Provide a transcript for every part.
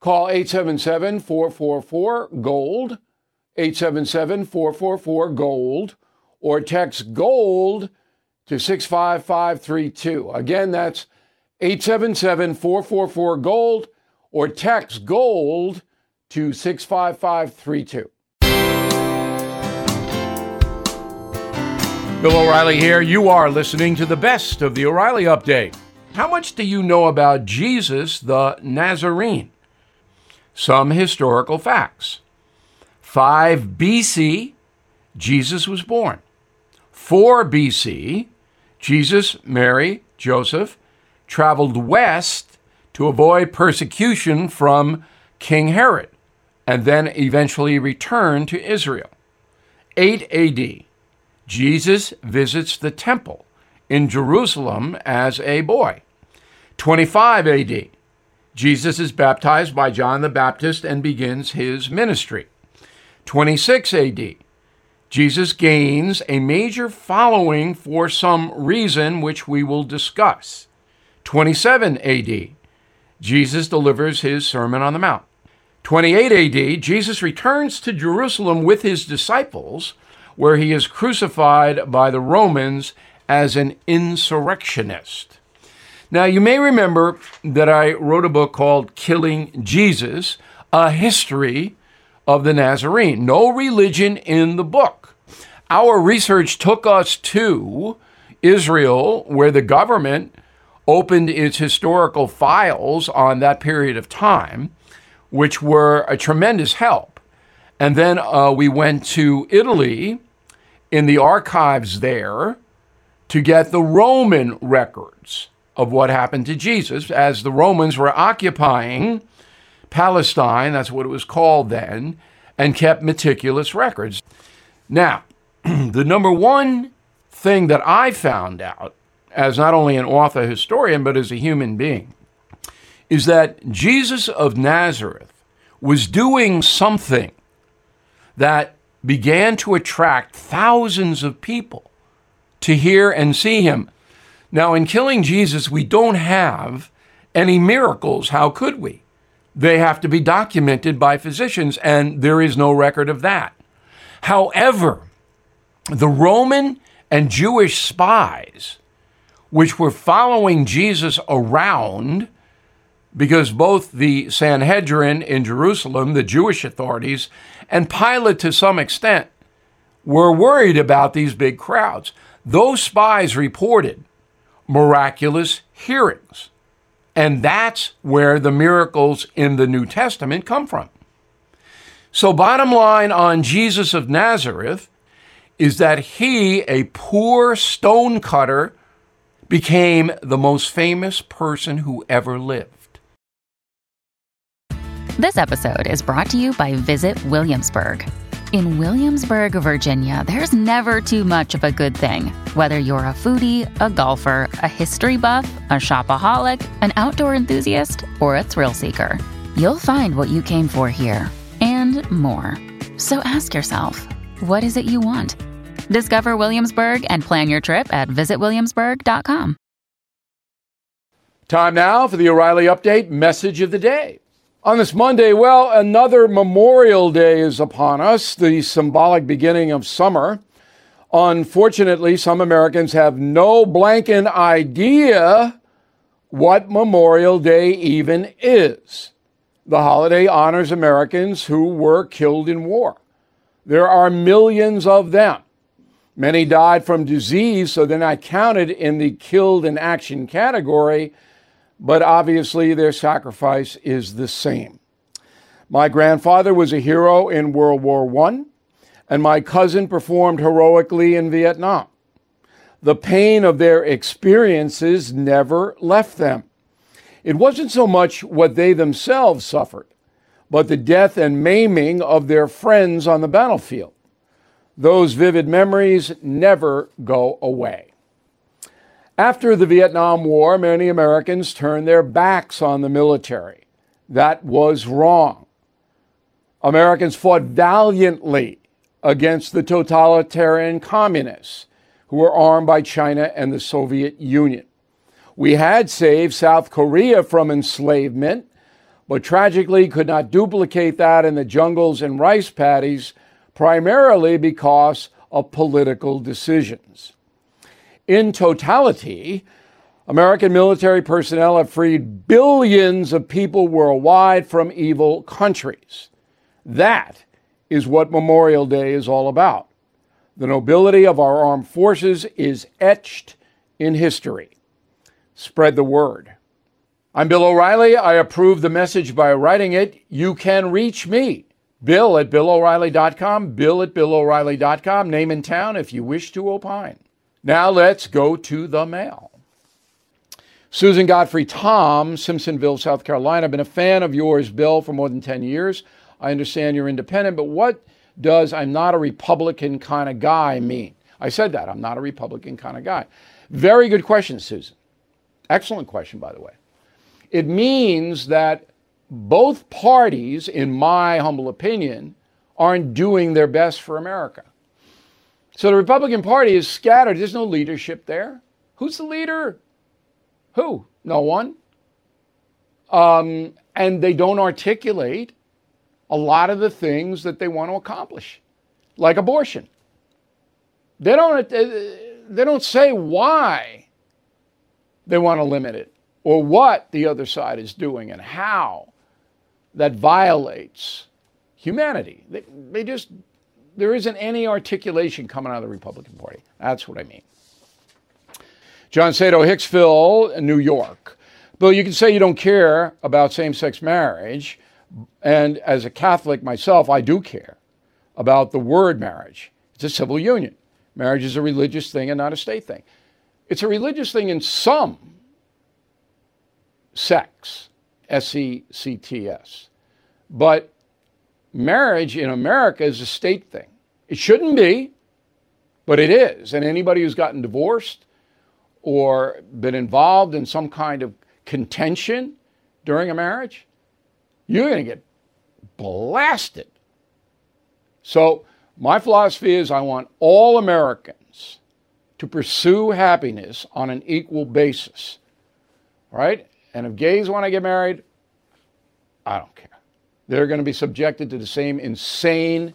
Call 877 444 GOLD, 877 444 GOLD, or text GOLD to 65532. Again, that's 877 444 GOLD, or text GOLD to 65532. Bill O'Reilly here. You are listening to the best of the O'Reilly Update. How much do you know about Jesus the Nazarene? Some historical facts. 5 BC, Jesus was born. 4 BC, Jesus, Mary, Joseph traveled west to avoid persecution from King Herod and then eventually returned to Israel. 8 AD, Jesus visits the temple in Jerusalem as a boy. 25 AD, Jesus is baptized by John the Baptist and begins his ministry. 26 AD, Jesus gains a major following for some reason which we will discuss. 27 AD, Jesus delivers his Sermon on the Mount. 28 AD, Jesus returns to Jerusalem with his disciples where he is crucified by the Romans as an insurrectionist. Now, you may remember that I wrote a book called Killing Jesus, a history of the Nazarene. No religion in the book. Our research took us to Israel, where the government opened its historical files on that period of time, which were a tremendous help. And then uh, we went to Italy, in the archives there to get the Roman records of what happened to Jesus as the Romans were occupying Palestine, that's what it was called then, and kept meticulous records. Now, the number one thing that I found out as not only an author historian, but as a human being, is that Jesus of Nazareth was doing something that began to attract thousands of people to hear and see him. Now, in killing Jesus, we don't have any miracles. How could we? They have to be documented by physicians, and there is no record of that. However, the Roman and Jewish spies, which were following Jesus around, because both the Sanhedrin in Jerusalem, the Jewish authorities, and Pilate to some extent were worried about these big crowds. Those spies reported miraculous hearings. And that's where the miracles in the New Testament come from. So, bottom line on Jesus of Nazareth is that he, a poor stonecutter, became the most famous person who ever lived. This episode is brought to you by Visit Williamsburg. In Williamsburg, Virginia, there's never too much of a good thing. Whether you're a foodie, a golfer, a history buff, a shopaholic, an outdoor enthusiast, or a thrill seeker, you'll find what you came for here and more. So ask yourself, what is it you want? Discover Williamsburg and plan your trip at visitwilliamsburg.com. Time now for the O'Reilly Update message of the day. On this Monday, well, another Memorial Day is upon us, the symbolic beginning of summer. Unfortunately, some Americans have no blanket idea what Memorial Day even is. The holiday honors Americans who were killed in war. There are millions of them. Many died from disease, so they're not counted in the killed in action category, but obviously their sacrifice is the same. My grandfather was a hero in World War I, and my cousin performed heroically in Vietnam. The pain of their experiences never left them. It wasn't so much what they themselves suffered, but the death and maiming of their friends on the battlefield. Those vivid memories never go away. After the Vietnam War, many Americans turned their backs on the military. That was wrong. Americans fought valiantly against the totalitarian communists who were armed by China and the Soviet Union. We had saved South Korea from enslavement, but tragically could not duplicate that in the jungles and rice paddies, primarily because of political decisions. In totality, American military personnel have freed billions of people worldwide from evil countries. That is what Memorial Day is all about. The nobility of our armed forces is etched in history. Spread the word. I'm Bill O'Reilly. I approve the message by writing it. You can reach me, Bill at BillO'Reilly.com, Bill at BillO'Reilly.com, name and town if you wish to opine. Now let's go to the mail. Susan Godfrey Tom, Simpsonville, South Carolina. I've been a fan of yours, Bill, for more than 10 years. I understand you're independent, but what does I'm not a Republican kind of guy mean? I said that. I'm not a Republican kind of guy. Very good question, Susan. Excellent question, by the way. It means that both parties, in my humble opinion, aren't doing their best for America. So the Republican Party is scattered. There's no leadership there. Who's the leader? Who? No one. Um, and they don't articulate a lot of the things that they want to accomplish, like abortion. They don't, they don't say why they want to limit it or what the other side is doing and how that violates humanity. They, they just, there isn't any articulation coming out of the Republican Party. That's what I mean. John Sato, Hicksville, New York. Bill, you can say you don't care about same sex marriage, and as a Catholic myself, I do care about the word marriage. It's a civil union. Marriage is a religious thing and not a state thing. It's a religious thing in some sects, S E C T S. But marriage in America is a state thing. It shouldn't be, but it is. And anybody who's gotten divorced or been involved in some kind of contention during a marriage, you're going to get blasted. So, my philosophy is I want all Americans to pursue happiness on an equal basis. Right? And if gays want to get married, I don't care. They're going to be subjected to the same insane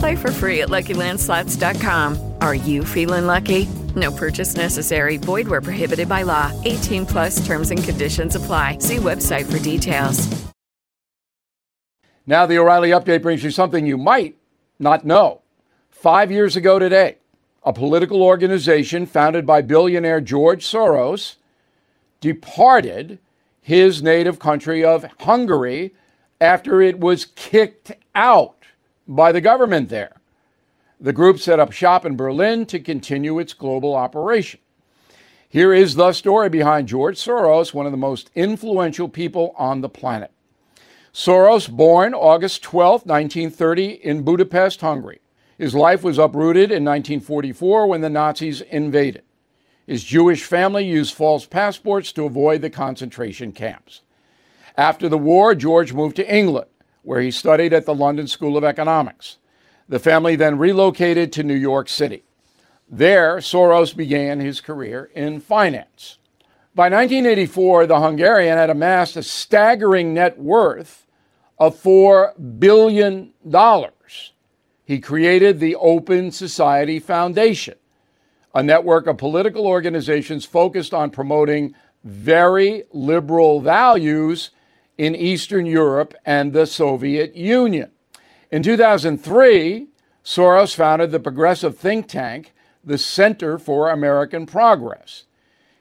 Play for free at LuckyLandSlots.com. Are you feeling lucky? No purchase necessary. Void where prohibited by law. 18 plus terms and conditions apply. See website for details. Now, the O'Reilly update brings you something you might not know. Five years ago today, a political organization founded by billionaire George Soros departed his native country of Hungary after it was kicked out by the government there. The group set up shop in Berlin to continue its global operation. Here is the story behind George Soros, one of the most influential people on the planet. Soros, born August 12, 1930, in Budapest, Hungary. His life was uprooted in 1944 when the Nazis invaded. His Jewish family used false passports to avoid the concentration camps. After the war, George moved to England, where he studied at the London School of Economics. The family then relocated to New York City. There, Soros began his career in finance. By 1984, the Hungarian had amassed a staggering net worth of $4 billion. He created the Open Society Foundation, a network of political organizations focused on promoting very liberal values in Eastern Europe and the Soviet Union. In 2003, Soros founded the progressive think tank, the Center for American Progress.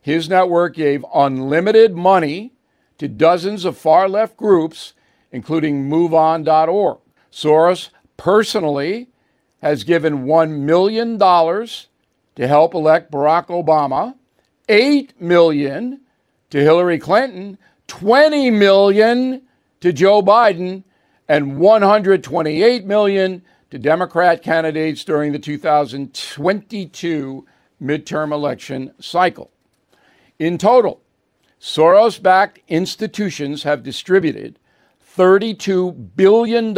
His network gave unlimited money to dozens of far left groups, including MoveOn.org. Soros personally has given $1 million to help elect Barack Obama, 8 million to Hillary Clinton, 20 million to Joe Biden, and 128 million to Democrat candidates during the 2022 midterm election cycle. In total, Soros backed institutions have distributed $32 billion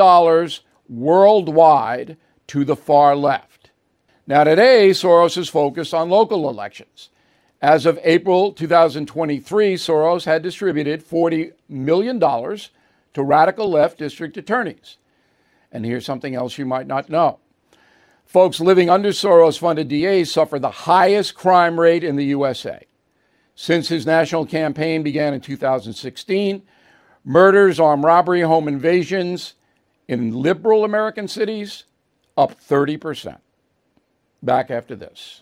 worldwide to the far left. Now, today, Soros is focused on local elections. As of April 2023, Soros had distributed $40 million to radical left district attorneys. And here's something else you might not know. Folks living under Soros funded DAs suffer the highest crime rate in the USA. Since his national campaign began in 2016, murders, armed robbery, home invasions in liberal American cities up 30%. Back after this.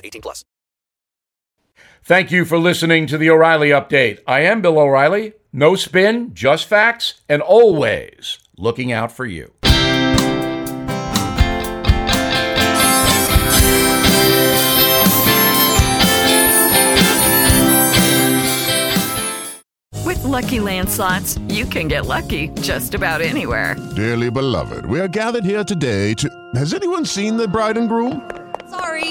18 plus. Thank you for listening to the O'Reilly Update. I am Bill O'Reilly. No spin, just facts, and always looking out for you. With Lucky Land slots, you can get lucky just about anywhere. Dearly beloved, we are gathered here today to. Has anyone seen the bride and groom? Sorry,